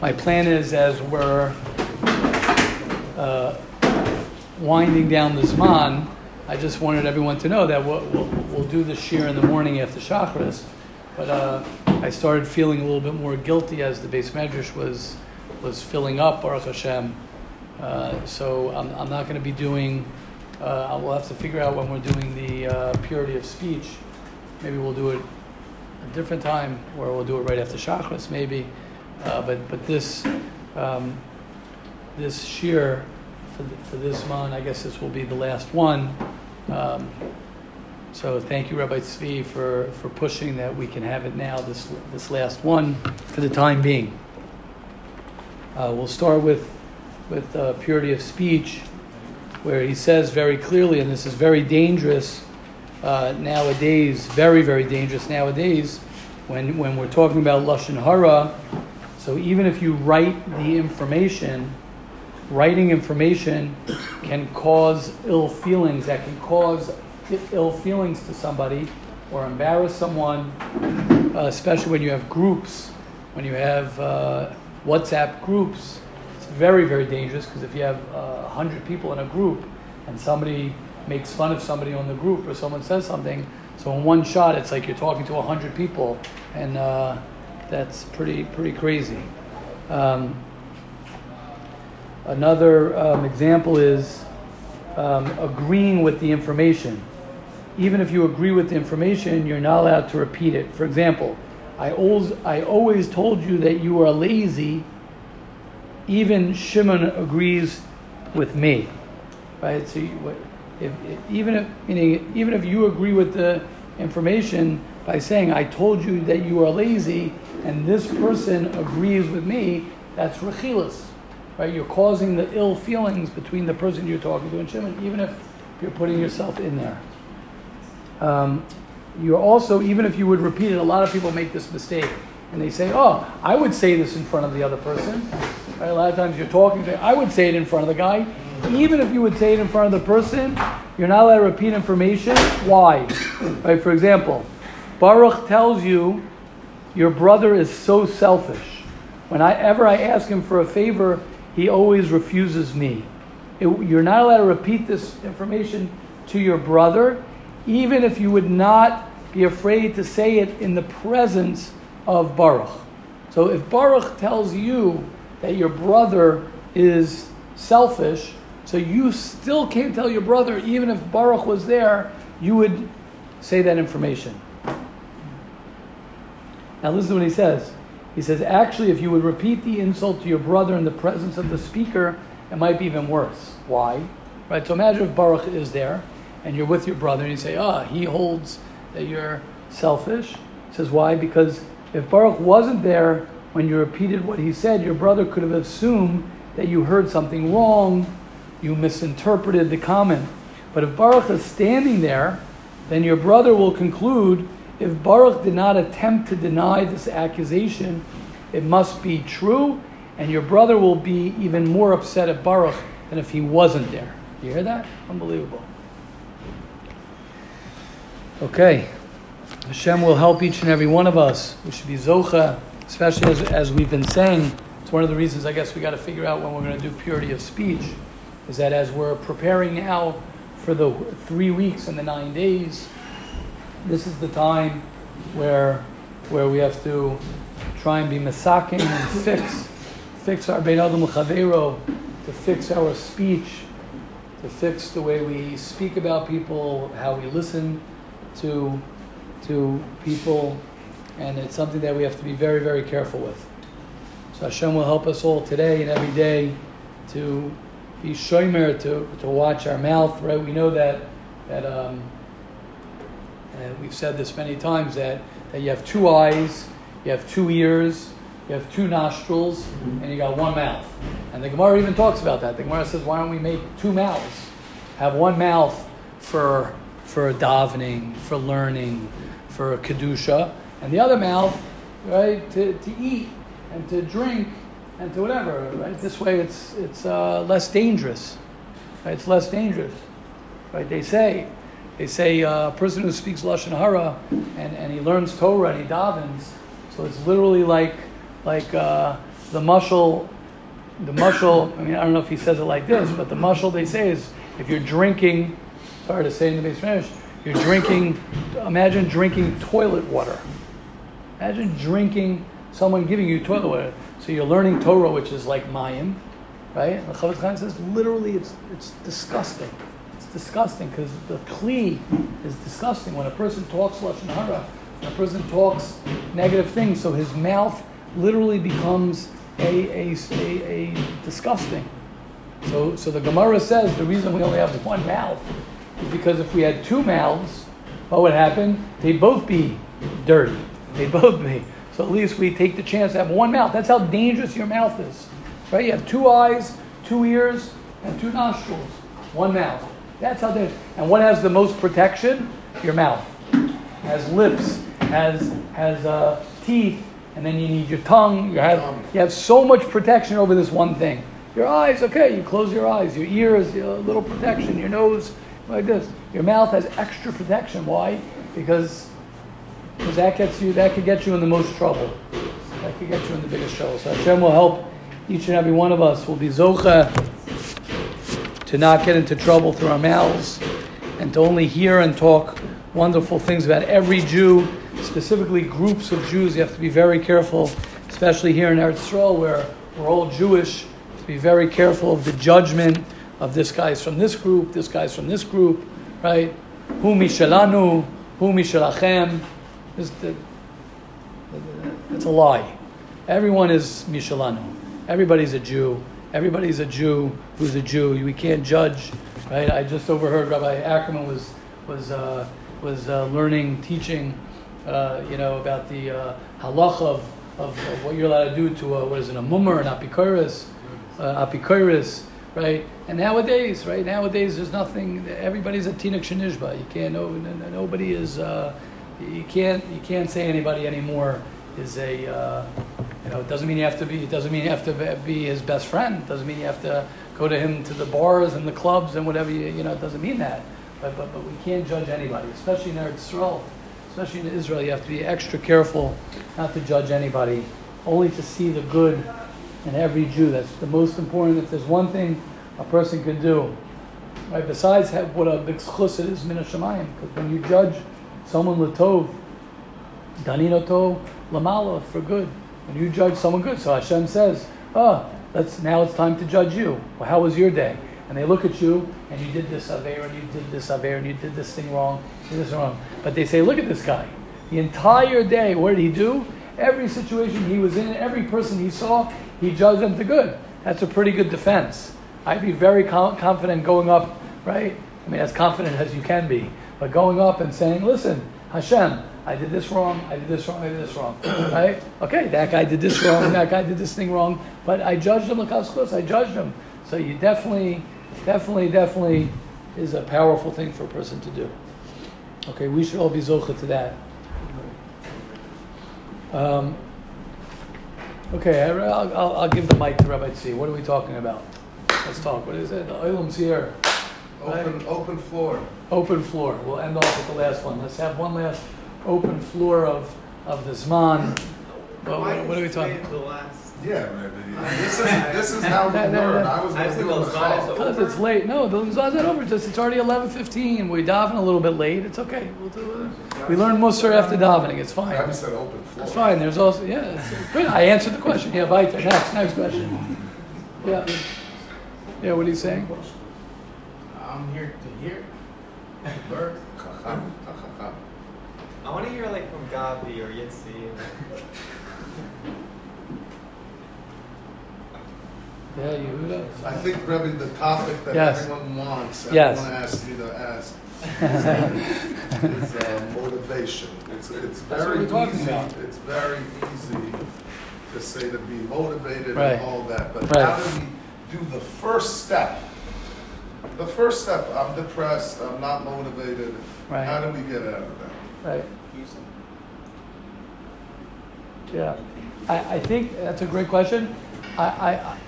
my plan is as we're uh, winding down the Zman, I just wanted everyone to know that we'll, we'll, we'll do the shir in the morning after Shachris. But uh, I started feeling a little bit more guilty as the beis medrash was was filling up, Baruch Hashem. Uh, so I'm, I'm not going to be doing. Uh, we'll have to figure out when we're doing the uh, purity of speech. Maybe we'll do it a different time, or we'll do it right after Shachris, maybe. Uh, but but this um, this shir for, for this month, I guess this will be the last one. Um, so thank you, Rabbi Tzvi, for, for pushing that we can have it now, this, this last one, for the time being. Uh, we'll start with, with uh, purity of speech, where he says very clearly, and this is very dangerous uh, nowadays, very, very dangerous nowadays, when, when we're talking about Lashon Hara. So even if you write the information, writing information can cause ill feelings, that can cause ill feelings to somebody or embarrass someone, uh, especially when you have groups, when you have uh, WhatsApp groups. It's very, very dangerous because if you have uh, 100 people in a group and somebody makes fun of somebody on the group or someone says something, so in one shot it's like you're talking to 100 people and uh, that's pretty, pretty crazy. Um, Another um, example is um, agreeing with the information. Even if you agree with the information, you're not allowed to repeat it. For example, I always, I always told you that you are lazy. Even Shimon agrees with me, right? So, you, if, if, even if meaning even if you agree with the information by saying I told you that you are lazy, and this person agrees with me, that's rechilas right? You're causing the ill feelings between the person you're talking to and Shimon, even if you're putting yourself in there. Um, you're also, even if you would repeat it, a lot of people make this mistake. And they say, oh, I would say this in front of the other person. Right? A lot of times you're talking, to, I would say it in front of the guy. Even if you would say it in front of the person, you're not allowed to repeat information. Why? Right? For example, Baruch tells you your brother is so selfish. Whenever I ask him for a favor, he always refuses me. It, you're not allowed to repeat this information to your brother, even if you would not be afraid to say it in the presence of Baruch. So if Baruch tells you that your brother is selfish, so you still can't tell your brother, even if Baruch was there, you would say that information. Now listen to what he says. He says, actually, if you would repeat the insult to your brother in the presence of the speaker, it might be even worse. Why? Right? So imagine if Baruch is there and you're with your brother and you say, ah, he holds that you're selfish. He says, why? Because if Baruch wasn't there when you repeated what he said, your brother could have assumed that you heard something wrong, you misinterpreted the comment. But if Baruch is standing there, then your brother will conclude if Baruch did not attempt to deny this accusation, it must be true, and your brother will be even more upset at Baruch than if he wasn't there. You hear that? Unbelievable. Okay. Hashem will help each and every one of us. We should be zocha, especially as, as we've been saying. It's one of the reasons I guess we got to figure out when we're going to do purity of speech, is that as we're preparing now for the three weeks and the nine days, this is the time where where we have to try and be masaking and fix fix our bein adam chavero, to fix our speech, to fix the way we speak about people, how we listen to to people, and it's something that we have to be very very careful with. So Hashem will help us all today and every day to be shomer, to to watch our mouth. Right, we know that that. Um, and we've said this many times that, that you have two eyes, you have two ears, you have two nostrils, and you got one mouth. And the Gemara even talks about that. The Gemara says, why don't we make two mouths? Have one mouth for, for davening, for learning, for kedusha, and the other mouth, right, to, to eat and to drink and to whatever. Right, this way it's it's uh, less dangerous. Right? It's less dangerous. Right? They say they say uh, a person who speaks lashon hara and, and he learns Torah and he davens, so it's literally like like uh, the mushal, the mushal. I mean, I don't know if he says it like this, but the mushal they say is if you're drinking. Sorry to say in the base Spanish. You're drinking. Imagine drinking toilet water. Imagine drinking someone giving you toilet water. So you're learning Torah, which is like Mayim, right? The Chofetz Chaim says literally it's, it's disgusting. Disgusting because the Kli is disgusting. When a person talks Lashon Hara, when a person talks negative things, so his mouth literally becomes a, a, a, a disgusting. So, so the Gemara says the reason we only have one mouth is because if we had two mouths, what would happen? They'd both be dirty. They'd both be. So at least we take the chance to have one mouth. That's how dangerous your mouth is. Right? You have two eyes, two ears, and two nostrils. One mouth. That's how dangerous. And what has the most protection? Your mouth. Has lips, has has uh, teeth, and then you need your tongue. You have you have so much protection over this one thing. Your eyes, okay, you close your eyes. Your ears, a little protection. Your nose, like this. Your mouth has extra protection. Why? Because because that gets you that could get you in the most trouble. That could get you in the biggest trouble. So Hashem will help each and every one of us. Will be zocha to not get into trouble through our mouths and to only hear and talk wonderful things about every Jew, specifically groups of Jews. You have to be very careful, especially here in Eretz Yisrael, where we're all Jewish. To be very careful of the judgment of this guy's from this group, this guy's from this group, right? Hu mishalanu, hu mishalachem. It's a lie. Everyone is mishalanu. Everybody's a Jew. Everybody's a Jew who's a Jew. We can't judge, right? I just overheard Rabbi Ackerman was was uh, was uh, learning, teaching, uh, you know, about the uh, halacha of, of, of, what you're allowed to do to a, what is it, a mummer, an apikoris, uh, apikoris, right? And nowadays, right? Nowadays, there's nothing. Everybody's a tinuk shenishba. You can't. No, nobody is. Uh, you can't. You can't say anybody anymore is a. You know, it doesn't mean you have to be. It doesn't mean you have to be his best friend. It doesn't mean you have to go to him to the bars and the clubs and whatever. You, you know, it doesn't mean that. But, but, but we can't judge anybody, especially in Eretz Israel. Especially in Israel, you have to be extra careful not to judge anybody, only to see the good in every Jew. That's the most important. If there's one thing a person can do, right, besides have what a big schus is, min Because when you judge someone latov, daninoto lamala for good. When you judge someone good, so Hashem says, ah, "Oh, let's now it's time to judge you. Well, how was your day?" and they look at you and you did this aver and you did this aver and you did this thing wrong, this wrong. But they say, look at this guy. The entire day, what did he do? Every situation he was in, every person he saw, he judged them to good. That's a pretty good defense. I'd be very confident going up, right? I mean, as confident as you can be, but going up and saying, listen, Hashem, I did this wrong, I did this wrong, I did this wrong, right? Okay, that guy did this wrong, that guy did this thing wrong, but I judged him, close, I judged him. So you definitely definitely, definitely is a powerful thing for a person to do. Okay, we should all be zocha to that. Um, okay, I'll, I'll, I'll, give the mic to Rabbi Tzvi. What are we talking about? Let's talk. What is it? The Olam's here. Open, right? open floor. Open floor. We'll end off with the last one. Let's have one last open floor of, of the Zman. What, what, what are we talking about? Yeah, maybe. This is this is how we learn. I was going to do it Because it's late. No, the Limzah's not over. Just it's already eleven fifteen. We daven a little bit late. It's okay. We'll do it. We learn Musar after davening. It's fine. I said open floor. It's fine. There's also yeah. Good. I answered the question. Yeah, weiter. Next, next question. Yeah. Yeah. What are you saying? I'm here to hear. Learn. I want to hear like from Gabi or Yitzi. Yeah, Yehuda. I think probably the topic that yes. everyone wants, yes. everyone asks you to ask, is uh, motivation. It's, it's very easy. About. It's very easy to say to be motivated right. and all that, but right. how do we do the first step? The first step. I'm depressed. I'm not motivated. Right. How do we get out of that? Right. Yeah, I, I think that's a great question. I, I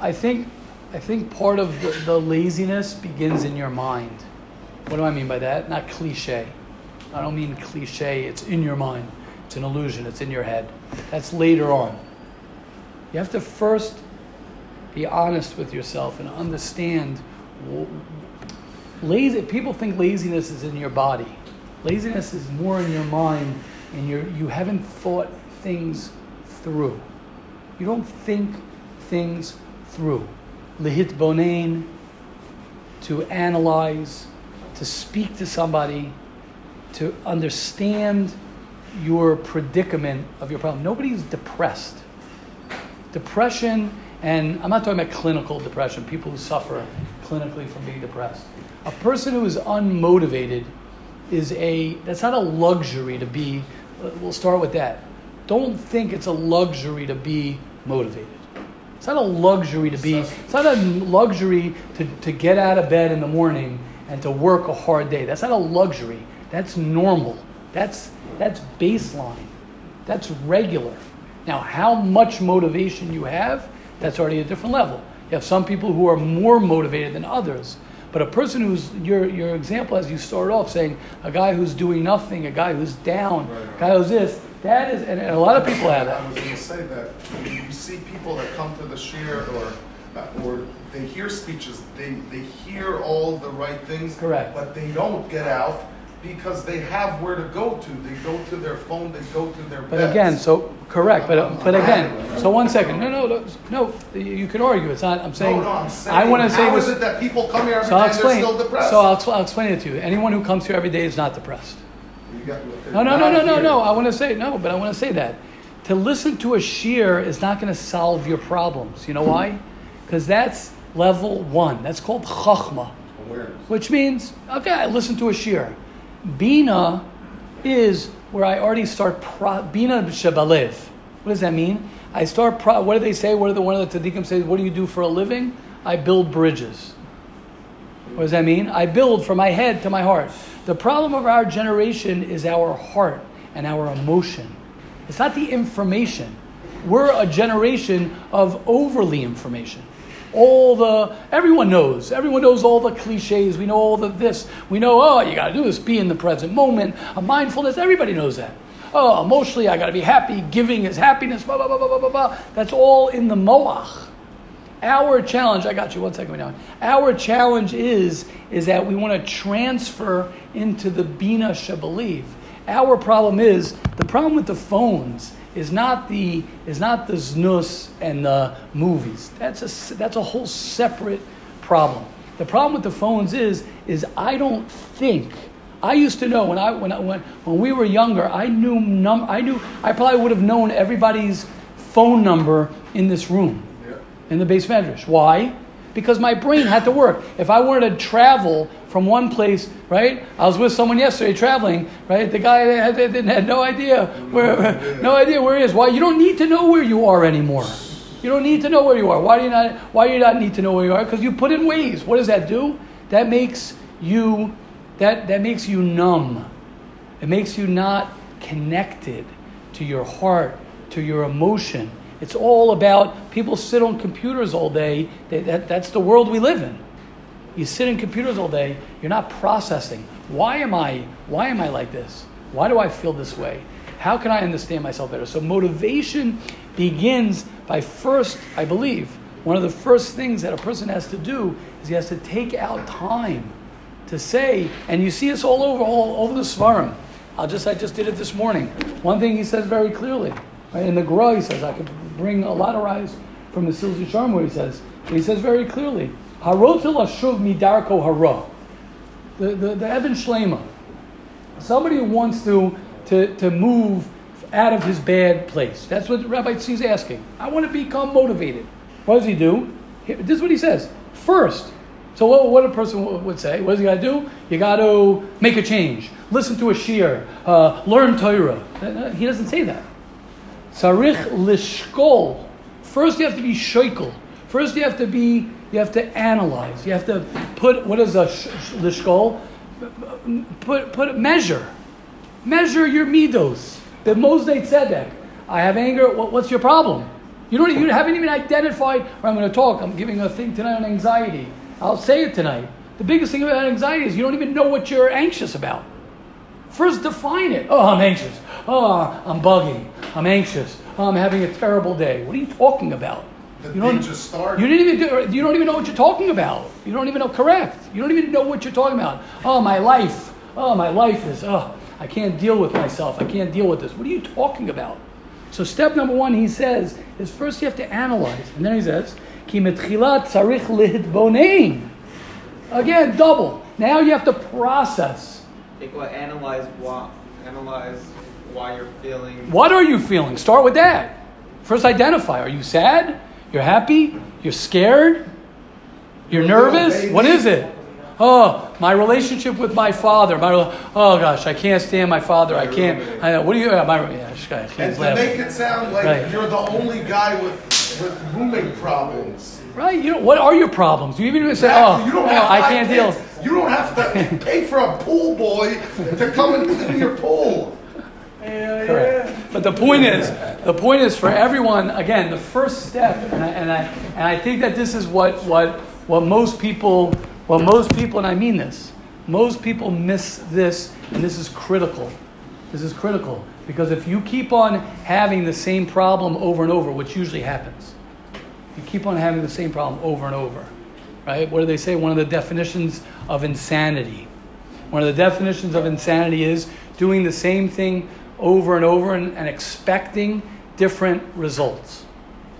I think, I think part of the, the laziness begins in your mind. What do I mean by that? Not cliche. I don't mean cliche. It's in your mind. It's an illusion. It's in your head. That's later on. You have to first be honest with yourself and understand. Lazy people think laziness is in your body. Laziness is more in your mind, and you you haven't thought things through. You don't think things through. Lihit bonain, to analyze, to speak to somebody, to understand your predicament of your problem. Nobody's depressed. Depression, and I'm not talking about clinical depression, people who suffer clinically from being depressed. A person who is unmotivated is a, that's not a luxury to be, we'll start with that. Don't think it's a luxury to be motivated. It's not a luxury to be, it's not a luxury to, to get out of bed in the morning and to work a hard day. That's not a luxury. That's normal. That's, that's baseline. That's regular. Now, how much motivation you have, that's already a different level. You have some people who are more motivated than others. But a person who's your your example as you start off saying a guy who's doing nothing, a guy who's down, right, right. a guy who's this, that is, and, a lot of people have that. I was going to say that you see people that come to the shir or uh, or they hear speeches, they they hear all the right things, correct, but they don't get out because they have where to go to. They go to their phone. They go to their. But beds. again, so correct. But uh, but again, so one second. No, no, no. You can argue. It's not. I'm saying. No, no. I'm saying. I want to say. How is it that people come here every so I'll explain, still depressed? So I'll, I'll explain it to you. Anyone who comes here every day is not depressed. No, no, no, no, no, no. I want to say no, but I want to say that to listen to a shir is not going to solve your problems. You know why? Because that's level one. That's called chachma, Awareness. which means okay, I listen to a shir. Bina is where I already start pro, Bina Shabalev. What does that mean? I start. Pro, what do they say? What do the one of the tzaddikim say? What do you do for a living? I build bridges. What does that mean? I build from my head to my heart. The problem of our generation is our heart and our emotion. It's not the information. We're a generation of overly information. All the, everyone knows. Everyone knows all the cliches. We know all the this. We know, oh, you got to do this, be in the present moment, a mindfulness. Everybody knows that. Oh, emotionally, I got to be happy. Giving is happiness, blah, blah, blah, blah, blah, blah. That's all in the moach. Our challenge, I got you one second now. Our challenge is, is that we want to transfer into the Bina Shabaliv. Our problem is, the problem with the phones is not the, is not the znus and the movies. That's a, that's a whole separate problem. The problem with the phones is, is I don't think, I used to know when I, when, I, when, when we were younger, I knew, num, I knew, I probably would have known everybody's phone number in this room in the beis medrash. Why? Because my brain had to work. If I wanted to travel from one place, right? I was with someone yesterday traveling, right? The guy had, had, had no idea where, no idea where he is. Why? You don't need to know where you are anymore. You don't need to know where you are. Why do you not? Why do you not need to know where you are? Because you put in Waze. What does that do? That makes you that that makes you numb. It makes you not connected to your heart, to your emotion. It's all about people sit on computers all day. They, that, that's the world we live in. You sit in computers all day, you're not processing. Why am I why am I like this? Why do I feel this way? How can I understand myself better? So motivation begins by first, I believe, one of the first things that a person has to do is he has to take out time to say, and you see this all over all over the Svarim. I'll just I just did it this morning. One thing he says very clearly. Right? In the Gra, he says, I could bring a lot of rise from the Silzi Sharm where he says, he says very clearly, Harotel Ashuv Midarko Hara. The, the, the Even Shlema. Somebody who wants to, to, to move out of his bad place. That's what Rabbi Tzvi is asking. I want to become motivated. What does he do? This is what he says. First, so what, what a person would say, what does he got to do? You got to make a change. Listen to a shir. Uh, learn Torah. He doesn't say that. Sarich lishkol. First, you have to be shoikel. First, you have to be. You have to analyze. You have to put what is a lishkol? Put put measure. Measure your midos. The Mosdei Tzedek. I have anger. What, what's your problem? You don't. You haven't even identified. Or I'm going to talk. I'm giving a thing tonight on anxiety. I'll say it tonight. The biggest thing about anxiety is you don't even know what you're anxious about. First, define it. Oh, I'm anxious. Oh, I'm bugging. I'm anxious. oh, I'm having a terrible day. What are you talking about? The you don't, just started. You didn't even do, you don't even know what you're talking about. You don't even know correct. You don't even know what you're talking about. Oh, my life. Oh, my life is oh, I can't deal with myself. I can't deal with this. What are you talking about? So step number one, he says, is first you have to analyze, and then he says, "Ki tzarich lihitbonein." Again, double. Now you have to process. Like what? Analyze what? Analyze why you're feeling. What are you feeling? Start with that. First, identify. Are you sad? You're happy? You're scared? You're nervous? What is it? Oh, my relationship with my father. My, oh gosh, I can't stand my father. I can't. I, what do you? Uh, my, yeah, I can't and to make it sound like right. you're the only guy with with roommate problems. Right. You know what are your problems? You even say, "Oh, you don't have I can't kids. deal." You don't have to pay for a pool boy to come and clean your pool. Correct. But the point is, the point is for everyone. Again, the first step, and I, and I, and I think that this is what what what most people, what most people, and I mean this, most people miss this, and this is critical. This is critical because if you keep on having the same problem over and over, which usually happens, you keep on having the same problem over and over, right? What do they say? One of the definitions of insanity. One of the definitions of insanity is doing the same thing over and over and, and expecting different results.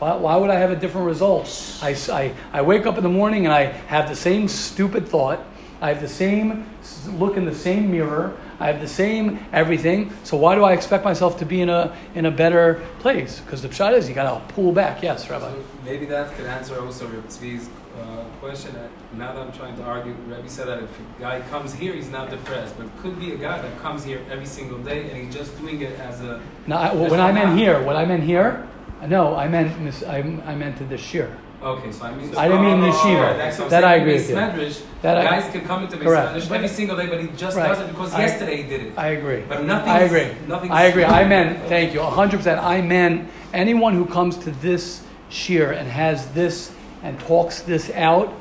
Why, why, would I have a different result? I, I, I wake up in the morning and I have the same stupid thought. I have the same look in the same mirror. I have the same everything. So why do I expect myself to be in a in a better place? Because the pshat is you got to pull back. Yes, Rabbi. So maybe that could answer also Rabbi Tzvi's uh, question. Now that I'm trying to argue, Rabbi said that if a guy comes here, he's not depressed, but it could be a guy that comes here every single day and he's just doing it as a. No, I, when I meant here, what I meant here, no, I meant I, I meant to the shir. Okay, so I mean, I didn't mean yeshiva. That, that I agree with you. Medrash, that guys can come into Medrash every single day, but he just right. does it because I, yesterday he did it. I agree. But nothing. I agree. Nothing. I agree. I meant. Thank you. hundred percent. I meant anyone who comes to this shir and has this and talks this out.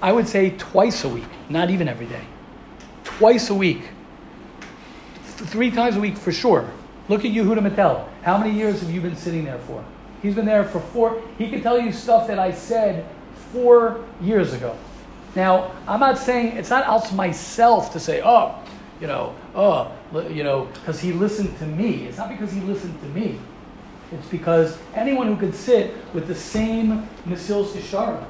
I would say twice a week, not even every day. Twice a week. Th- three times a week for sure. Look at Yehuda Mattel. How many years have you been sitting there for? He's been there for four. He can tell you stuff that I said four years ago. Now, I'm not saying it's not out to myself to say, oh, you know, oh, you know, because he listened to me. It's not because he listened to me. It's because anyone who could sit with the same Mesilas Yesharim,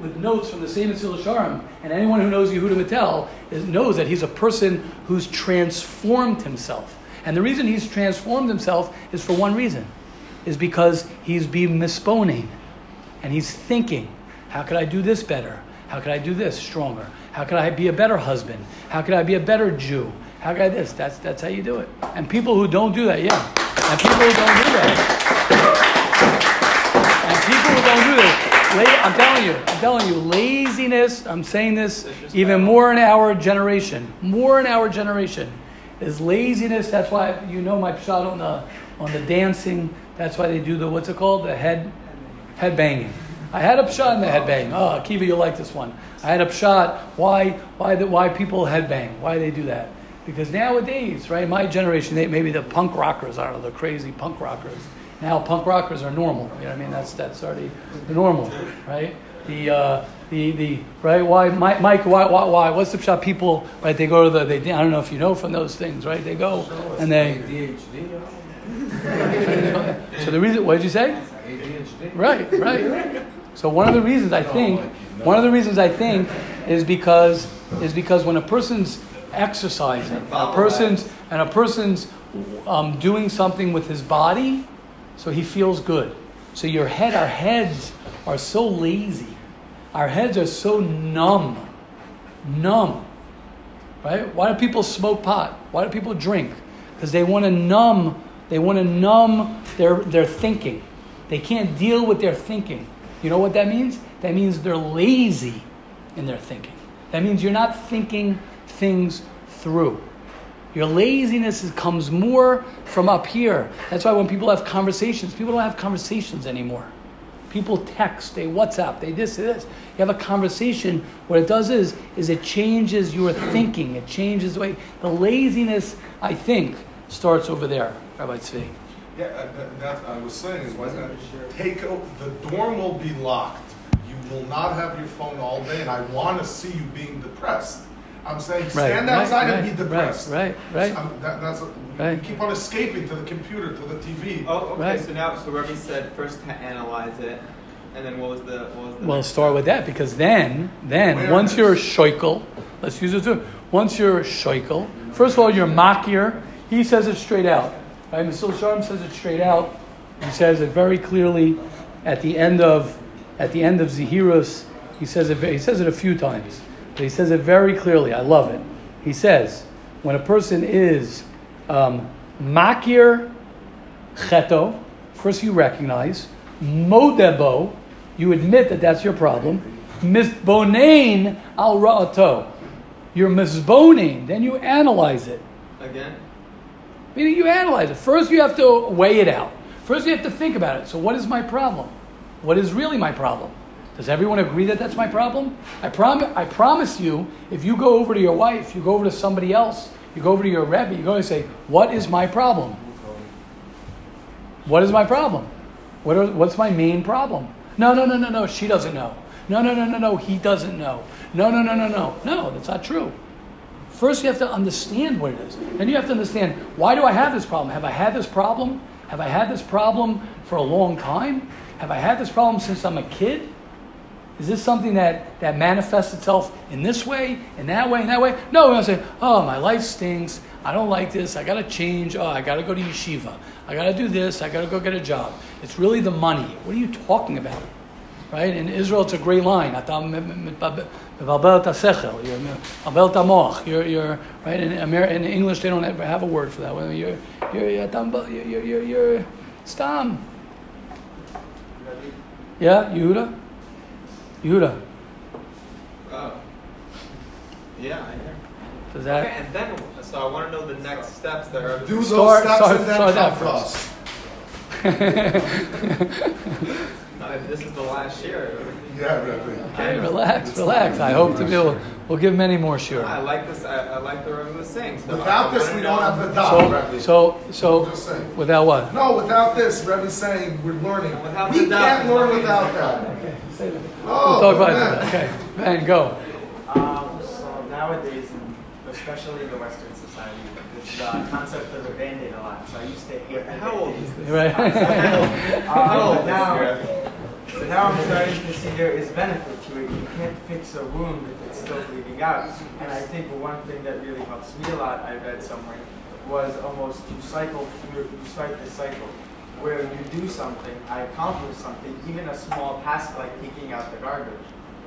with notes from the same Mesilas Yesharim, and anyone who knows Yehuda Mattel is, knows that he's a person who's transformed himself. And the reason he's transformed himself is for one reason is because he's being misboning and he's thinking, how could I do this better? How could I do this stronger? How could I be a better husband? How could I be a better Jew? How could I this? That's, that's how you do it. And people who don't do that, yeah. And people who don't do that, and people who don't do this, I'm telling you, I'm telling you, laziness, I'm saying this even more in our generation, more in our generation, is laziness. That's why you know my shot on the, on the dancing that's why they do the what's it called? The head head banging. I had a shot in the head bang. Oh, Kiva, you'll like this one. I had a shot. Why why the, why people head bang? Why they do that? Because nowadays, right, my generation, they, maybe the punk rockers, I don't know, the crazy punk rockers. Now punk rockers are normal. You know what I mean? That's that's already the normal, right? The uh, the the right? Why Mike? Why, why why? What's the shot? People right? They go to the they. I don't know if you know from those things, right? They go and they. so the reason, what did you say? ADHD. right, right. So one of the reasons I think, one of the reasons I think is because is because when a person's exercising, a person's and a person's um, doing something with his body, so he feels good. So your head, our heads are so lazy, our heads are so numb, numb. Right? Why do people smoke pot? Why do people drink? Because they want to numb they want to numb their, their thinking. They can't deal with their thinking. You know what that means? That means they're lazy in their thinking. That means you're not thinking things through. Your laziness comes more from up here. That's why when people have conversations, people don't have conversations anymore. People text, they WhatsApp, they this, they this. You have a conversation. What it does is, is it changes your thinking. It changes the way. The laziness, I think, starts over there. Rabbi Tzvi. Yeah, uh, that's I was saying is uh, take a, the dorm will be locked. You will not have your phone all day, and I want to see you being depressed. I'm saying stand right, outside right, and be depressed. Right, right, right. That, that's a, right. You keep on escaping to the computer, to the TV. Oh, okay. Right. So now, so Rebbe said first to analyze it, and then what was the what was the? Well, start with that because then, then once you're a shoikel, let's use it too. Once you're a shoikel, first of all, you're makir. He says it straight out. Right? Mesilas Yesharim says it straight out. He says it very clearly at the end of at the end of Zahirus. He says it. He says it a few times, he says it very clearly. I love it. He says when a person is um, makir cheto, first you recognize modebo, you admit that that's your problem. Misbonain al ra'ato, you're misboning, then you analyze it. Again. Meaning you analyze it. First, you have to weigh it out. First, you have to think about it. So, what is my problem? What is really my problem? Does everyone agree that that's my problem? I, prom- I promise you, if you go over to your wife, you go over to somebody else, you go over to your Rebbe, you go and say, What is my problem? What is my problem? What are, what's my main problem? No, no, no, no, no, she doesn't know. No, no, no, no, no, he doesn't know. No, no, no, no, no. No, that's not true. First, you have to understand what it is. Then you have to understand why do I have this problem? Have I had this problem? Have I had this problem for a long time? Have I had this problem since I'm a kid? Is this something that, that manifests itself in this way, in that way, in that way? No, we're going to say, oh, my life stinks. I don't like this. I got to change. Oh, I got to go to yeshiva. I got to do this. I got to go get a job. It's really the money. What are you talking about? Right? In Israel, it's a great line. You're, you're, right? In, in English, they don't have a word for that. You're, you're, you're, you're, you're, you're stam. Yeah, Yehuda? Yehuda. Oh. Yeah, I hear. Does that? Okay, and then, so I want to know the next steps that are. Do those start, steps start, and then start first. this is the last year. Yeah, really. Okay, relax, relax. I hope to be able, we'll give many more sure. I like this. I, I like the Rebbe was saying. So without this, we don't have the dot, So, so, so without what? No, without this, Rebbe's saying we're learning. Without we can't learn without that. Okay, say that. Oh, we'll talk about it. Okay, man, go. Um, so nowadays, especially in the Western society, this uh, concept of abandon a lot. So I used to hate. How old is this? Right. How old now? So now I'm starting to see there is benefit to it. You can't fix a wound if it's still bleeding out. And I think one thing that really helps me a lot, I read somewhere, was almost you cycle through, you start this cycle where you do something, I accomplish something, even a small task like taking out the garbage,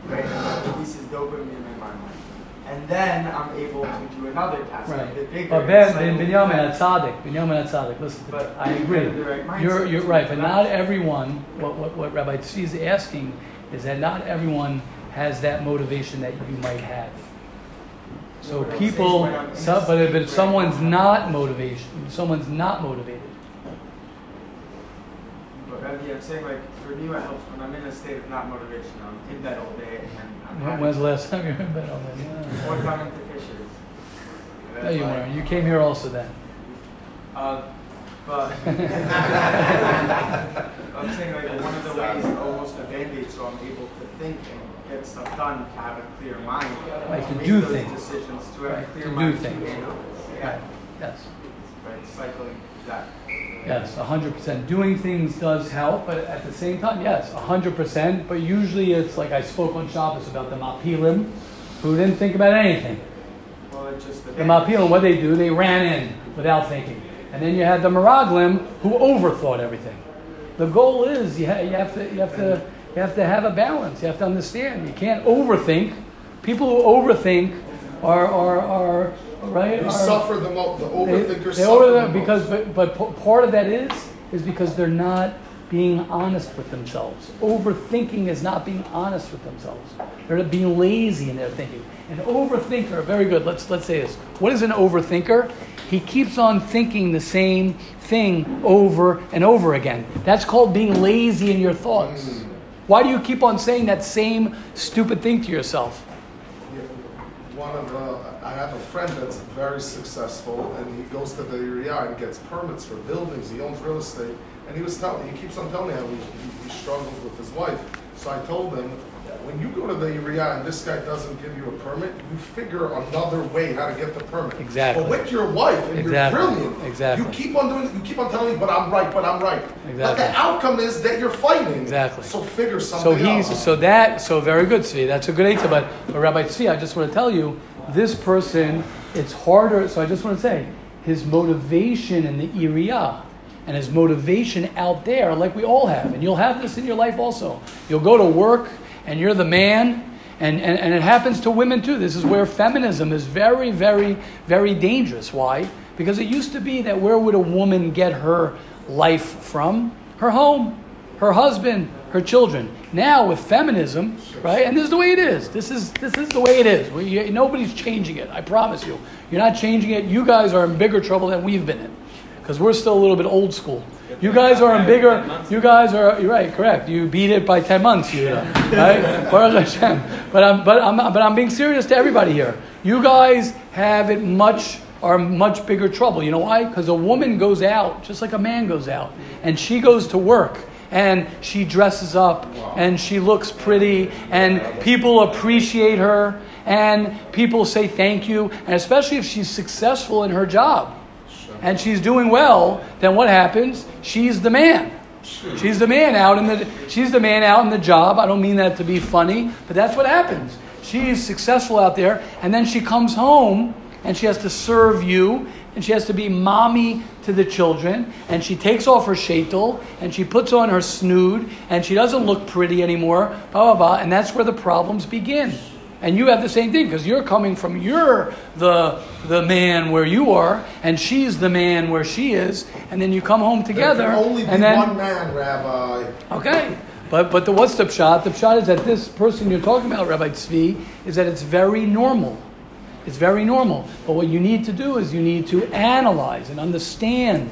right? And that releases dopamine in my mind and then I'm able to do another task, right. the bigger. But Ben, ben Binyamin at Tzaddik, Binyamin at Tzaddik, listen, but I agree. Right you're, you're right, but not everyone, what, what, what Rabbi Tzvi is asking is that not everyone has that motivation that you might have. So people, so, but if, if someone's not motivation, someone's not motivated. But I'm saying like for me, what helps when I'm in a state of not motivation, I'm in bed all day and When's the last time you were in bed on that? One time to Fishers. No, you weren't. You came here also then. Uh, but I'm saying like one of the ways almost a band-aid so I'm able to think and get stuff done to have a clear mind. Like to do things. decisions to have right. a clear to mind. Do things. Yeah. Right. Yes. Right. Cycling that. Yes, 100%. Doing things does help, but at the same time, yes, 100%. But usually it's like I spoke on Shabbos about the Mapilim, who didn't think about anything. Well, it's just the, the Mapilim, what they do, they ran in without thinking. And then you had the Meraglim, who overthought everything. The goal is you, ha- you, have to, you, have to, you have to have a balance. You have to understand. You can't overthink. People who overthink are, are, are right? They are, suffer the most. The overthinkers they, they suffer the because, but, but part of that is is because they're not being honest with themselves. Overthinking is not being honest with themselves. They're being lazy in their thinking. An overthinker, very good. Let's let's say this. What is an overthinker? He keeps on thinking the same thing over and over again. That's called being lazy in your thoughts. Mm. Why do you keep on saying that same stupid thing to yourself? One of uh, I have a friend that's very successful, and he goes to the area and gets permits for buildings. He owns real estate, and he was telling, he keeps on telling me how he, he, he struggles with his wife. So I told him, when you go to the area and this guy doesn't give you a permit, you figure another way how to get the permit. Exactly. But with your wife, and exactly. you're brilliant. Exactly. You keep on doing. You keep on telling me, but I'm right. But I'm right. Exactly. But the outcome is that you're fighting. Exactly. So figure something out. So he's out. so that so very good, Tzvi. That's a good answer. But, but Rabbi Tzvi, I just want to tell you, this person, it's harder. So I just want to say, his motivation in the iriya and his motivation out there, like we all have, and you'll have this in your life also. You'll go to work and you're the man. And, and, and it happens to women too. This is where feminism is very, very, very dangerous. Why? Because it used to be that where would a woman get her life from? Her home, her husband, her children. Now with feminism, right? And this is the way it is. This is this is the way it is. We, nobody's changing it. I promise you. You're not changing it. You guys are in bigger trouble than we've been in, because we're still a little bit old school. You guys are in bigger. You guys are. You're right. Correct. You beat it by ten months. You know, right? Baruch Hashem. But I'm. But I'm. But I'm being serious to everybody here. You guys have it much are much bigger trouble. You know why? Because a woman goes out just like a man goes out, and she goes to work and she dresses up and she looks pretty and people appreciate her and people say thank you and especially if she's successful in her job and she's doing well then what happens? She's the man. She's the man out in the she's the man out in the job. I don't mean that to be funny but that's what happens. She's successful out there and then she comes home and she has to serve you and she has to be mommy to the children, and she takes off her shaitel, and she puts on her snood, and she doesn't look pretty anymore, blah, blah, blah, and that's where the problems begin. And you have the same thing, because you're coming from, you're the, the man where you are, and she's the man where she is, and then you come home together. There can only be and then, one man, Rabbi. Okay. But, but the, what's the pshat? The pshat is that this person you're talking about, Rabbi Tzvi, is that it's very normal. It's very normal. But what you need to do is you need to analyze and understand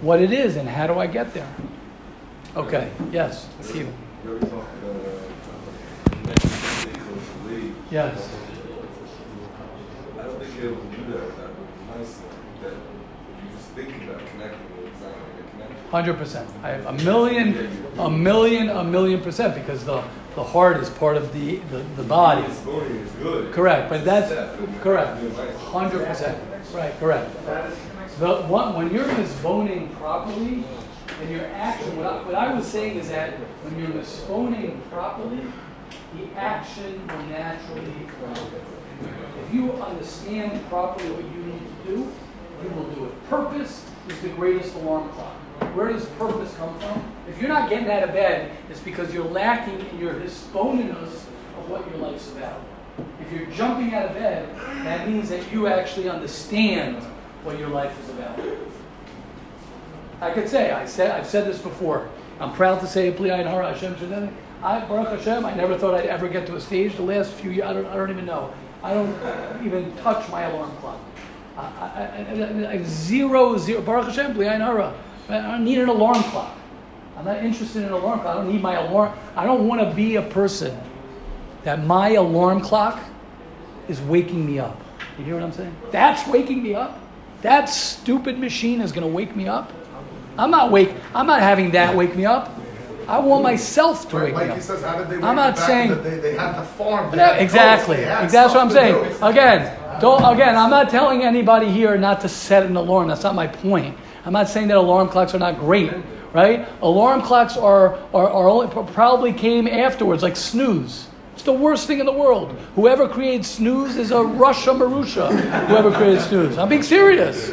what it is and how do I get there. Okay, yes, Stephen. Yes. I don't think you're able to do that without mindset. That you just think about connecting with connection. Hundred percent. I have a million, a million, a million percent because the the heart is part of the the, the body. Voting is good. Correct, but that's correct. Hundred percent. Right, correct. The one when you're misboning properly, and your action, what I, what I was saying is that when you're misboning properly, the action will naturally follow. If you understand properly what you need to do, you will do it. Purpose is the greatest alarm clock. Where does purpose come from? If you're not getting out of bed, it's because you're lacking in your hisponiness of what your life's about. If you're jumping out of bed, that means that you actually understand what your life is about. I could say, I said, I've said this before. I'm proud to say, Hashem. I, Baruch Hashem, I never thought I'd ever get to a stage. The last few years, I don't, I don't even know. I don't even touch my alarm clock. I, I, I, I, zero, zero. Baruch Hashem. I don't need an alarm clock. I'm not interested in an alarm clock. I don't need my alarm. I don't want to be a person that my alarm clock is waking me up. You hear what I'm saying? That's waking me up. That stupid machine is going to wake me up. I'm not wake. I'm not having that wake me up. I want myself to wake Like up. says, how did they wake I'm not saying- in the? They had to farm. They had exactly. That's what I'm saying. do. Again, don't. Again, I'm not telling anybody here not to set an alarm. That's not my point. I'm not saying that alarm clocks are not great, right? Alarm clocks are are, are only, probably came afterwards, like snooze. It's the worst thing in the world. Whoever created snooze is a rasha merusha. Whoever created snooze. I'm being serious.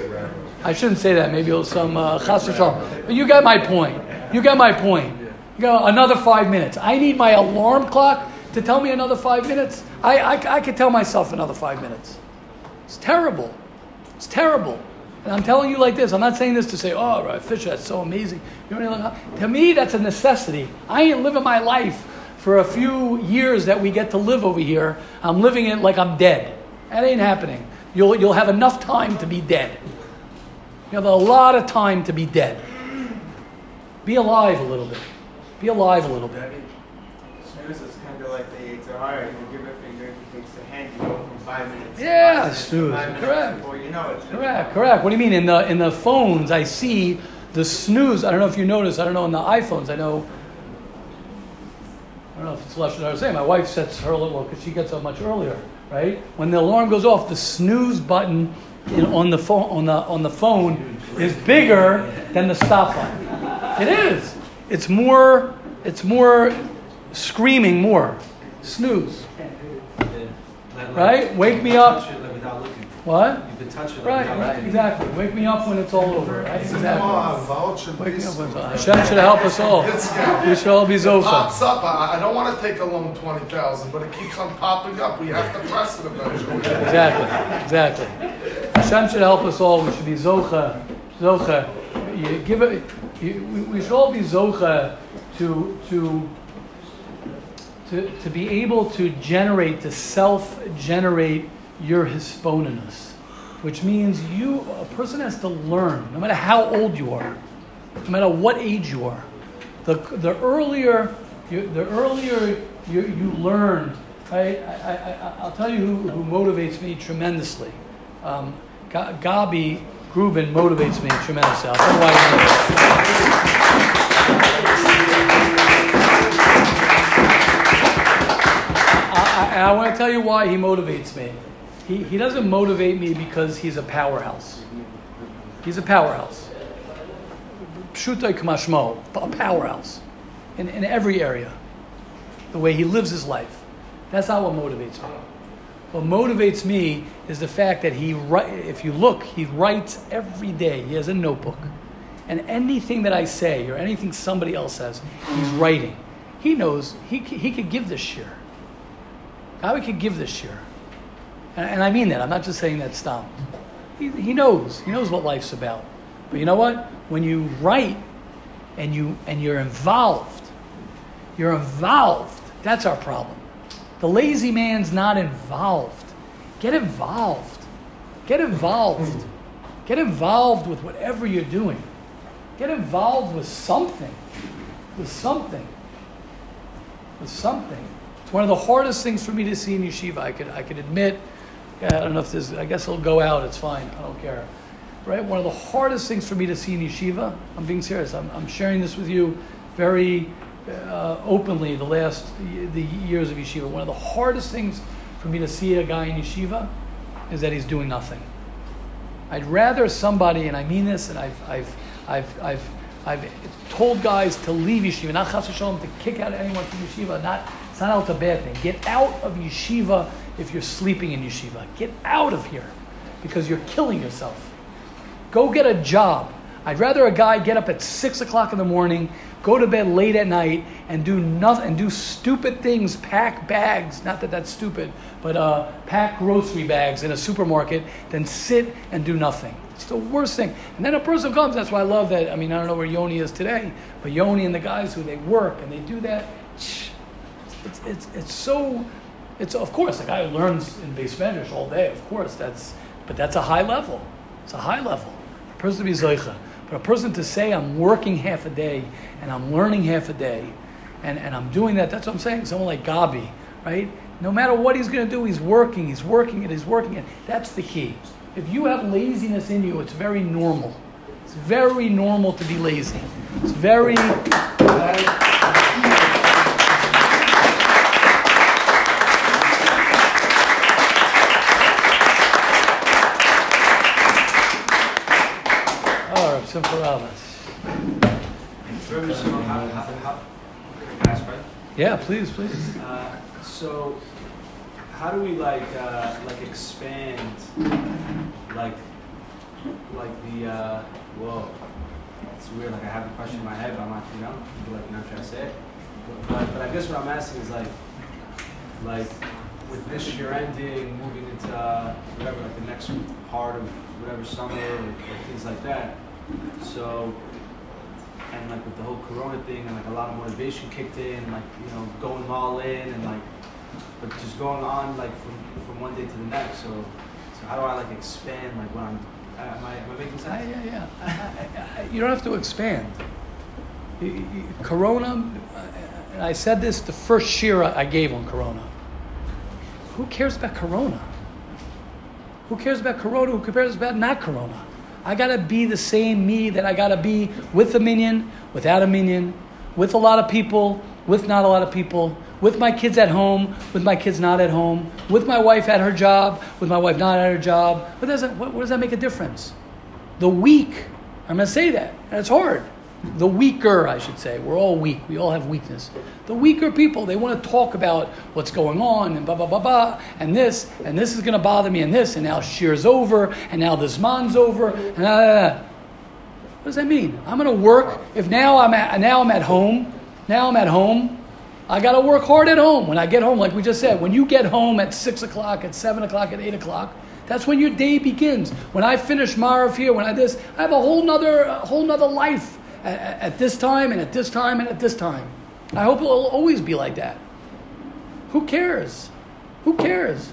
I shouldn't say that. Maybe it was some uh. But you got my point. You got my point. Go another five minutes. I need my alarm clock to tell me another five minutes. I, I, I could tell myself another five minutes. It's terrible. It's terrible. And I'm telling you like this. I'm not saying this to say, oh, right, Fisher, that's so amazing. You know, to me, that's a necessity. I ain't living my life for a few years that we get to live over here. I'm living it like I'm dead. That ain't happening. You'll, you'll have enough time to be dead. You have a lot of time to be dead. Be alive a little bit. Be alive a little bit. snooze is kind of like the Yetzer Hara. You give a finger, he takes a hand, you go from five minutes. Yeah, five snooze. Five correct. Before you know it. Correct. Correct. What do you mean in the in the phones? I see the snooze. I don't know if you notice. I don't know on the iPhones. I know. I don't know if it's less or the same. My wife sets her little because she gets up much earlier, right? When the alarm goes off, the snooze button in, on the phone on the on the phone is bigger than the stop button. It is. It's more. It's more screaming more. Snooze. Right? Wake me up. What? You can touch it. Right, right, exactly. Wake me up when it's all over. Right? Exactly. on, vouch and Wake me up when it's all Hashem should help us all. We should all be Zocha. Pops up. I, I don't want to take a loan twenty thousand, but it keeps on popping up. We have to press it eventually. Exactly, exactly. Hashem should help us all. We should be Zocha. Zocha. You give it. We, should all be Zocha to to. To, to be able to generate, to self-generate your hisbonenus, which means you, a person has to learn, no matter how old you are, no matter what age you are. The, the earlier, you, the earlier you, you learn? I, I, I, I'll tell you who, who motivates me tremendously. Um, Gabi Grubin motivates me tremendously. I, I want to tell you why he motivates me. He, he doesn't motivate me because he's a powerhouse. He's a powerhouse. Pshuto kemashmo, a powerhouse in, in every area. The way he lives his life. That's not what motivates me. What motivates me is the fact that he, if you look, he writes every day. He has a notebook. And anything that I say or anything somebody else says, he's writing. He knows he, he could give this year. God could give this year. And, and I mean that. I'm not just saying that stop. He, he knows. He knows what life's about. But you know what? When you write and you and you're involved, you're involved. That's our problem. The lazy man's not involved. Get involved. Get involved. Get involved with whatever you're doing. Get involved with something. With something. With something. It's one of the hardest things for me to see in yeshiva. I could I could admit. I don't know if this. I guess it'll go out. It's fine. I don't care. Right. One of the hardest things for me to see in yeshiva. I'm being serious. I'm, I'm sharing this with you very uh, openly. The last the years of yeshiva. One of the hardest things for me to see a guy in yeshiva is that he's doing nothing. I'd rather somebody, and I mean this, and I've I've I've I've I've told guys to leave yeshiva, not chas v'shalom, to kick out anyone from yeshiva. Not it's not out a bad thing. Get out of yeshiva if you're sleeping in yeshiva. Get out of here because you're killing yourself. Go get a job. I'd rather a guy get up at six o'clock in the morning, go to bed late at night, and do nothing, and do stupid things, pack bags. Not that that's stupid, but uh, pack grocery bags in a supermarket, than sit and do nothing. It's the worst thing. And then a person comes. That's why I love that. I mean, I don't know where Yoni is today, but Yoni and the guys who they work and they do that. It's it's, it's so. It's of course a guy who learns in beis medrash all day. Of course, that's but that's a high level. It's a high level. A person to be zeicha, but a person to say I'm working half a day and I'm learning half a day, and, and I'm doing that. That's what I'm saying. Someone like Gabi, right? No matter what he's going to do, he's working. He's working it. He's working it. That's the key. If you have laziness in you, it's very normal. It's very normal to be lazy. It's very. Simcha Ramos. Very simple. How, how, how, pass, right? Yeah, please, please. Uh, so, how do we like uh, like expand like like the uh, whoa? It's weird. Like I have a question in my head, but I'm not you know like you're not trying to say it. But, but I guess what I'm asking is like like with this year ending, moving into uh, whatever like the next part of whatever summer or, or things like that. So and like with the whole corona thing and like a lot of motivation kicked in like you know going all in and like but just going on like from, from one day to the next so so how do i like expand like when i'm uh, am, I, am I making sense yeah, yeah. I- I- you don't have to expand. Corona, uh, and I said this the first shiur I gave on Corona. Who cares about Corona? Who cares about Corona? Who cares about not Corona? I gotta be the same me that I gotta be with a minyan, without a minyan, with a lot of people, with not a lot of people, with my kids at home, with my kids not at home, with my wife at her job, with my wife not at her job. What does that, what, what does that make a difference? The weak, I'm gonna say that, and it's hard the weaker, I should say, we're all weak, we all have weakness. The weaker people, they want to talk about what's going on and blah, blah, blah, blah, and this, and this is going to bother me, and this, and now shiur's over, and now this man's over, and blah, blah, blah. What does that mean? I'm going to work, if now I'm at, now I'm at home, now I'm at home, I got to work hard at home. When I get home, like we just said, when you get home at 6 o'clock, at 7 o'clock, at 8 o'clock, that's when your day begins. When I finish Maariv here, when I this, I have a whole nother, a whole nother life at, at this time and at this time and at this time. I hope it'll always be like that. Who cares? Who cares?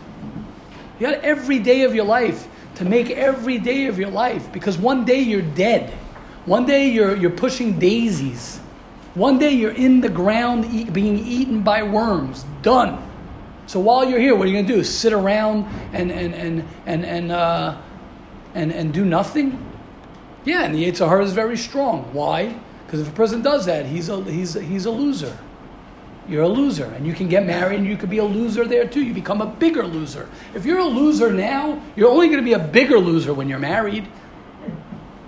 You got every day of your life to make every day of your life because one day you're dead. One day you're, you're pushing daisies. One day you're in the ground eat, being eaten by worms. Done. So while you're here, what are you going to do? Sit around and, and, and, and, and, uh, and, and do nothing? Yeah, and the Yetzer Hara is very strong. Why? Because if a person does that, he's a, he's, a, he's a loser. You're a loser. And you can get married and you could be a loser there too. You become a bigger loser. If you're a loser now, you're only going to be a bigger loser when you're married.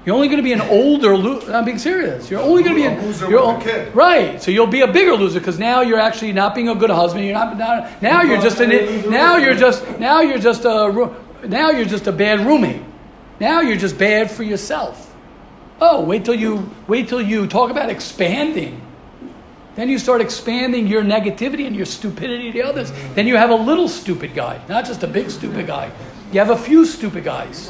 You're only going to be an older loser. I'm being serious. You're only going to be a loser you're, with a kid. Right. So you'll be a bigger loser because now you're actually not being a good husband. You're not now, now you're just an now you're just now you're just a now you're just a bad roommate. Now you're just bad for yourself. Oh, wait till you wait till you talk about expanding. Then you start expanding your negativity and your stupidity to others. Then you have a little stupid guy, not just a big stupid guy. You have a few stupid guys.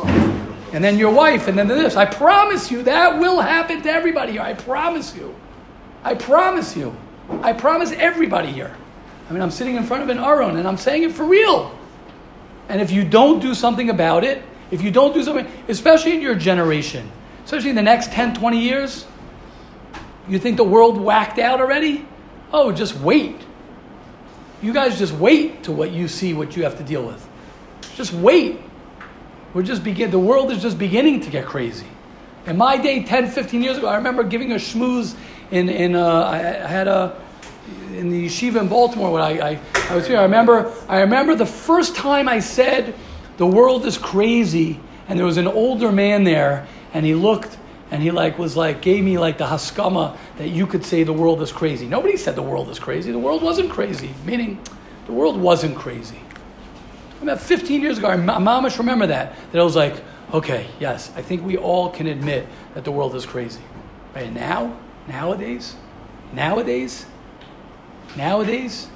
And then your wife, and then this. I promise you that will happen to everybody here. I promise you. I promise you. I promise everybody here. I mean, I'm sitting in front of an Aron and I'm saying it for real. And if you don't do something about it, if you don't do something, especially in your generation, especially in the next 10, 20 years? You think the world whacked out already? Oh, just wait. You guys just wait to what you see what you have to deal with. Just wait. We're just begin the world is just beginning to get crazy. In my day, 10, 15 years ago, I remember giving a schmooze in, in uh, I, had a in the yeshiva in Baltimore when I, I, I was here. I remember I remember the first time I said the world is crazy, and there was an older man there, and he looked and he like was like gave me like the haskama that you could say the world is crazy. Nobody said the world is crazy. The world wasn't crazy. Meaning, the world wasn't crazy. About 15 years ago, I mamish remember that. That I was like, okay, yes, I think we all can admit that the world is crazy. But now, nowadays, nowadays, nowadays,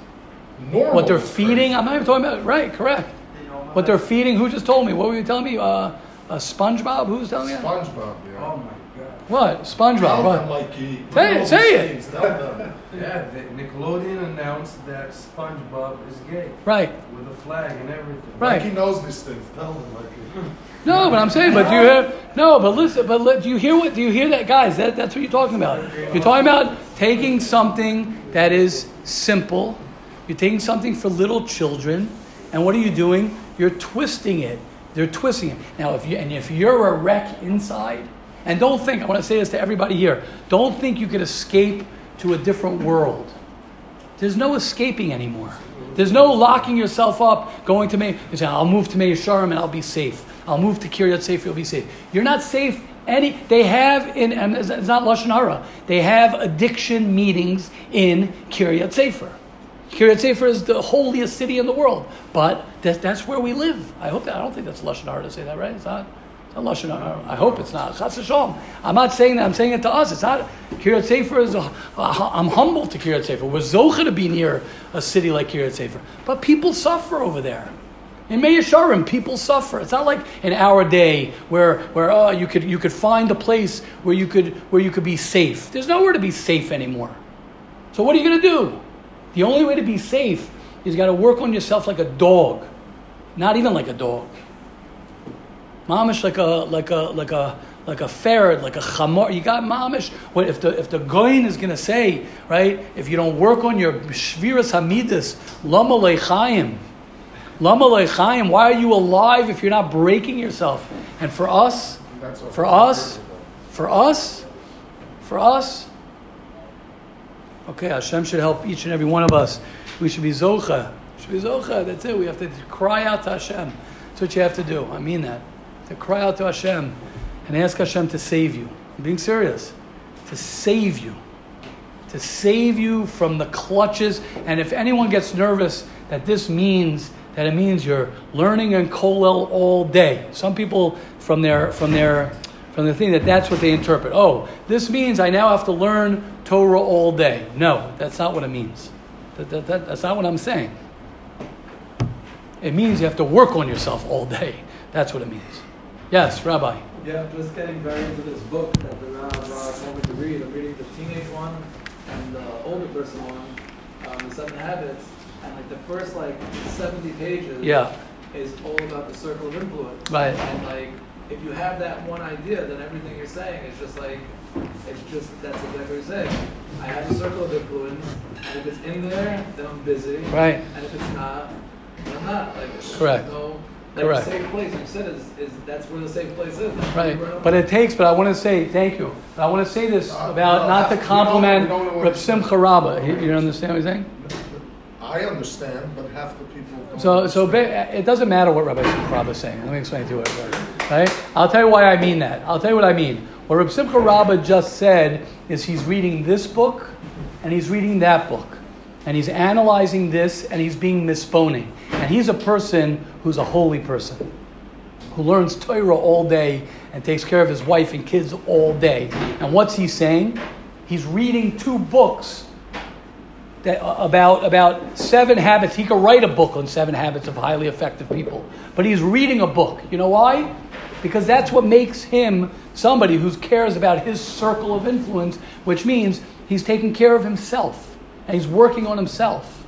Normal what they're feeding, I'm not even talking about, right, correct. What they're feeding, who just told me? What were you telling me? Uh, a SpongeBob? Who's telling me? SpongeBob, yeah. Oh my god. What? SpongeBob. Tell What? Mikey. Say it, say it. things, Tell them. Yeah, Nickelodeon announced that SpongeBob is gay Right. with a flag and everything. Right. Mikey knows these things. Tell them, Mikey. No, but I'm saying, but do you hear? No, but listen, but li- do you hear what? Do you hear that, guys? That, that's what you're talking about. You're talking about taking something that is simple. You're taking something for little children, and what are you doing? You're twisting it. They're twisting it. Now, if you and if you're a wreck inside, and don't think I want to say this to everybody here. Don't think you could escape to a different world. There's no escaping anymore. There's no locking yourself up, going to me. You say, I'll move to Meah Shearim and I'll be safe. I'll move to Kiryat Sefer, you'll be safe. You're not safe any. They have in, and it's it's not lashon hara. They have addiction meetings in Kiryat Sefer. Kiryat Sefer is the holiest city in the world, but that, that's where we live. I hope that. I don't think that's lashon hara to say that, right? It's not. It's not. I hope it's not. Chas. I'm not saying that. I'm saying it to us. It's not. Kiryat Sefer is. I'm humble to Kiryat Sefer. We're zocha to be near a city like Kiryat Sefer, but people suffer over there. In Meah Shearim, people suffer. It's not like in our day where, where oh, you could you could find a place where you could where you could be safe. There's nowhere to be safe anymore. So what are you going to do? The only way to be safe is you got to work on yourself like a dog, not even like a dog. Mamish like a like a like a like a ferret, like a chamor. You got mamish. What if the if the goyin is gonna say right? If you don't work on your shviras hamidus, lama lechaim, lama lechaim. Why are you alive if you're not breaking yourself? And for us, for us, for us, for us. Okay, Hashem should help each and every one of us. We should be zocha. Should be zocha. That's it. We have to cry out to Hashem. That's what you have to do. I mean that. To cry out to Hashem and ask Hashem to save you. I'm being serious. To save you. To save you from the clutches. And if anyone gets nervous that this means that it means you're learning in kollel all day. Some people from their from their from the thing that that's what they interpret. Oh, this means I now have to learn Torah all day. No, that's not what it means. That, that, that, that's not what I'm saying. It means you have to work on yourself all day. That's what it means. Yes, Rabbi. Yeah, I'm just getting very into this book that the uh, told me to read. I'm reading the teenage one and the older person one, um, the Seven Habits, and like the first like 70 pages yeah. is all about the circle of influence. Right. And like if you have that one idea, then everything you're saying is just like it's just that's exactly what you're saying. I have a circle of influence, and if it's in there, then I'm busy. Right. And if it's not, then I'm not. Like correct. No, like correct. The safe place you said is, is that's where the safe place is. That's right. But it takes. But I want to say thank you. But I want to say this uh, about not to compliment Reb Simcha Rabba. You, you understand what I'm saying? I understand, but half the people don't. So, so it doesn't matter what Rabbi Simcha Rabba is saying. Let me explain to you what. Right? I'll tell you why I mean that. I'll tell you what I mean. What Rabbi Simcha Rabba just said is he's reading this book and he's reading that book. And he's analyzing this and he's being misboning. And he's a person who's a holy person who learns Torah all day and takes care of his wife and kids all day. And what's he saying? He's reading two books that, uh, about, about seven habits. He could write a book on seven habits of highly effective people. But he's reading a book. You know why? Because that's what makes him somebody who cares about his circle of influence, which means he's taking care of himself and he's working on himself.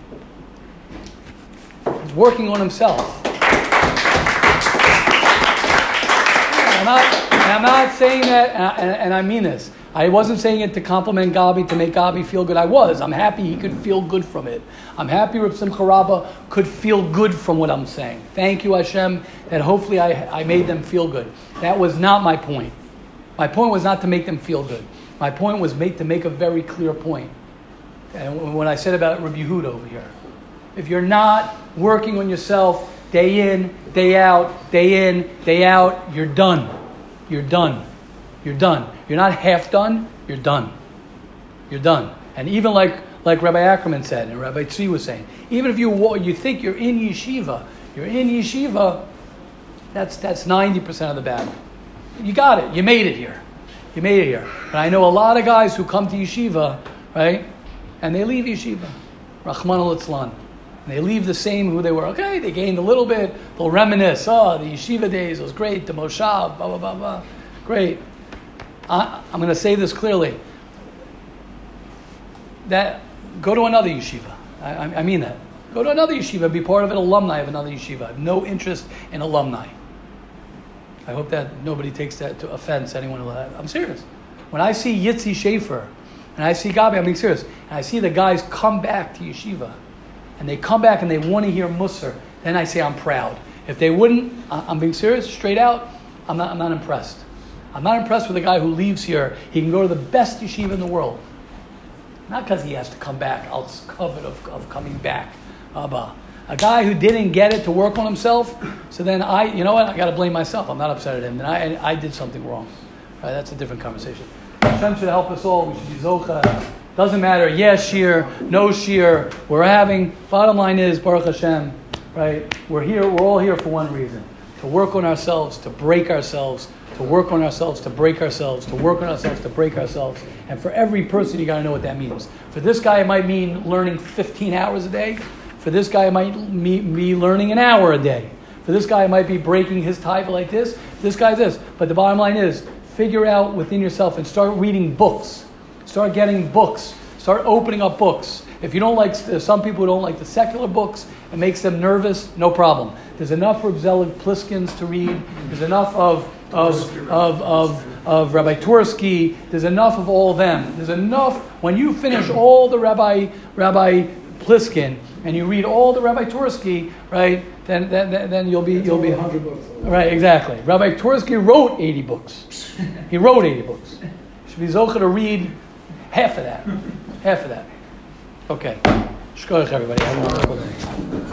He's working on himself. I'm not, I'm not saying that, and I, and I mean this. I wasn't saying it to compliment Gabi, to make Gabi feel good. I was. I'm happy he could feel good from it. I'm happy Reb Simcha Rabba could feel good from what I'm saying. Thank you, Hashem, that hopefully I, I made them feel good. That was not my point. My point was not to make them feel good. My point was made to make a very clear point. And when I said about Rabbi Yehuda over here, if you're not working on yourself day in, day out, day in, day out, you're done. You're done. You're done. You're not half done, you're done. You're done. And even like, like Rabbi Ackerman said and Rabbi Tzvi was saying, even if you, you think you're in yeshiva, you're in yeshiva, that's, that's 90% of the battle. You got it. You made it here. You made it here. And I know a lot of guys who come to yeshiva, right? And they leave yeshiva. Rahman al And they leave the same who they were. Okay, they gained a little bit. They'll reminisce. Oh, the yeshiva days was great. The moshav, blah, blah, blah, blah. Great. I, am going to say this clearly. That go to another yeshiva. I, I, mean that. Go to another yeshiva. Be part of an alumni of another yeshiva. I have no interest in alumni. I hope that nobody takes that to offense. Anyone. I'm serious. When I see Yitzi Schaefer and I see Gabi, I'm being serious. And I see the guys come back to yeshiva, and they come back and they want to hear Musar. Then I say I'm proud. If they wouldn't, I'm being serious, straight out. I'm not. I'm not impressed. I'm not impressed with a guy who leaves here. He can go to the best yeshiva in the world. Not because he has to come back. I'll covet of, of coming back. Abba. A guy who didn't get it to work on himself. So then I, you know what? I got to blame myself. I'm not upset at him. Then I, I did something wrong. Right, that's a different conversation. Hashem should help us all. We should be zocha. Doesn't matter. Yes, shiur, no shiur. We're having. Bottom line is Baruch Hashem. Right? We're here. We're all here for one reason: to work on ourselves, to break ourselves to work on ourselves, to break ourselves, to work on ourselves, to break ourselves. And for every person, you got to know what that means. For this guy, it might mean learning 15 hours a day. For this guy, it might be learning an hour a day. For this guy, it might be breaking his tie like this. This guy's this. But the bottom line is figure out within yourself and start reading books. Start getting books. Start opening up books. If you don't like, uh, some people don't like the secular books, it makes them nervous, no problem. There's enough of Zelig Pliskins to read. There's enough of of, of, of, of Rabbi Twerski. There's enough of all them. There's enough. When you finish all the Rabbi Rabbi Pliskin and you read all the Rabbi Twerski, right? Then, then, then you'll be you'll be hundred books. right. Exactly. Rabbi Twerski wrote 80 books. He wrote 80 books. Should be zocha to read half of that. Half of that. Okay. Shkoyach, everybody.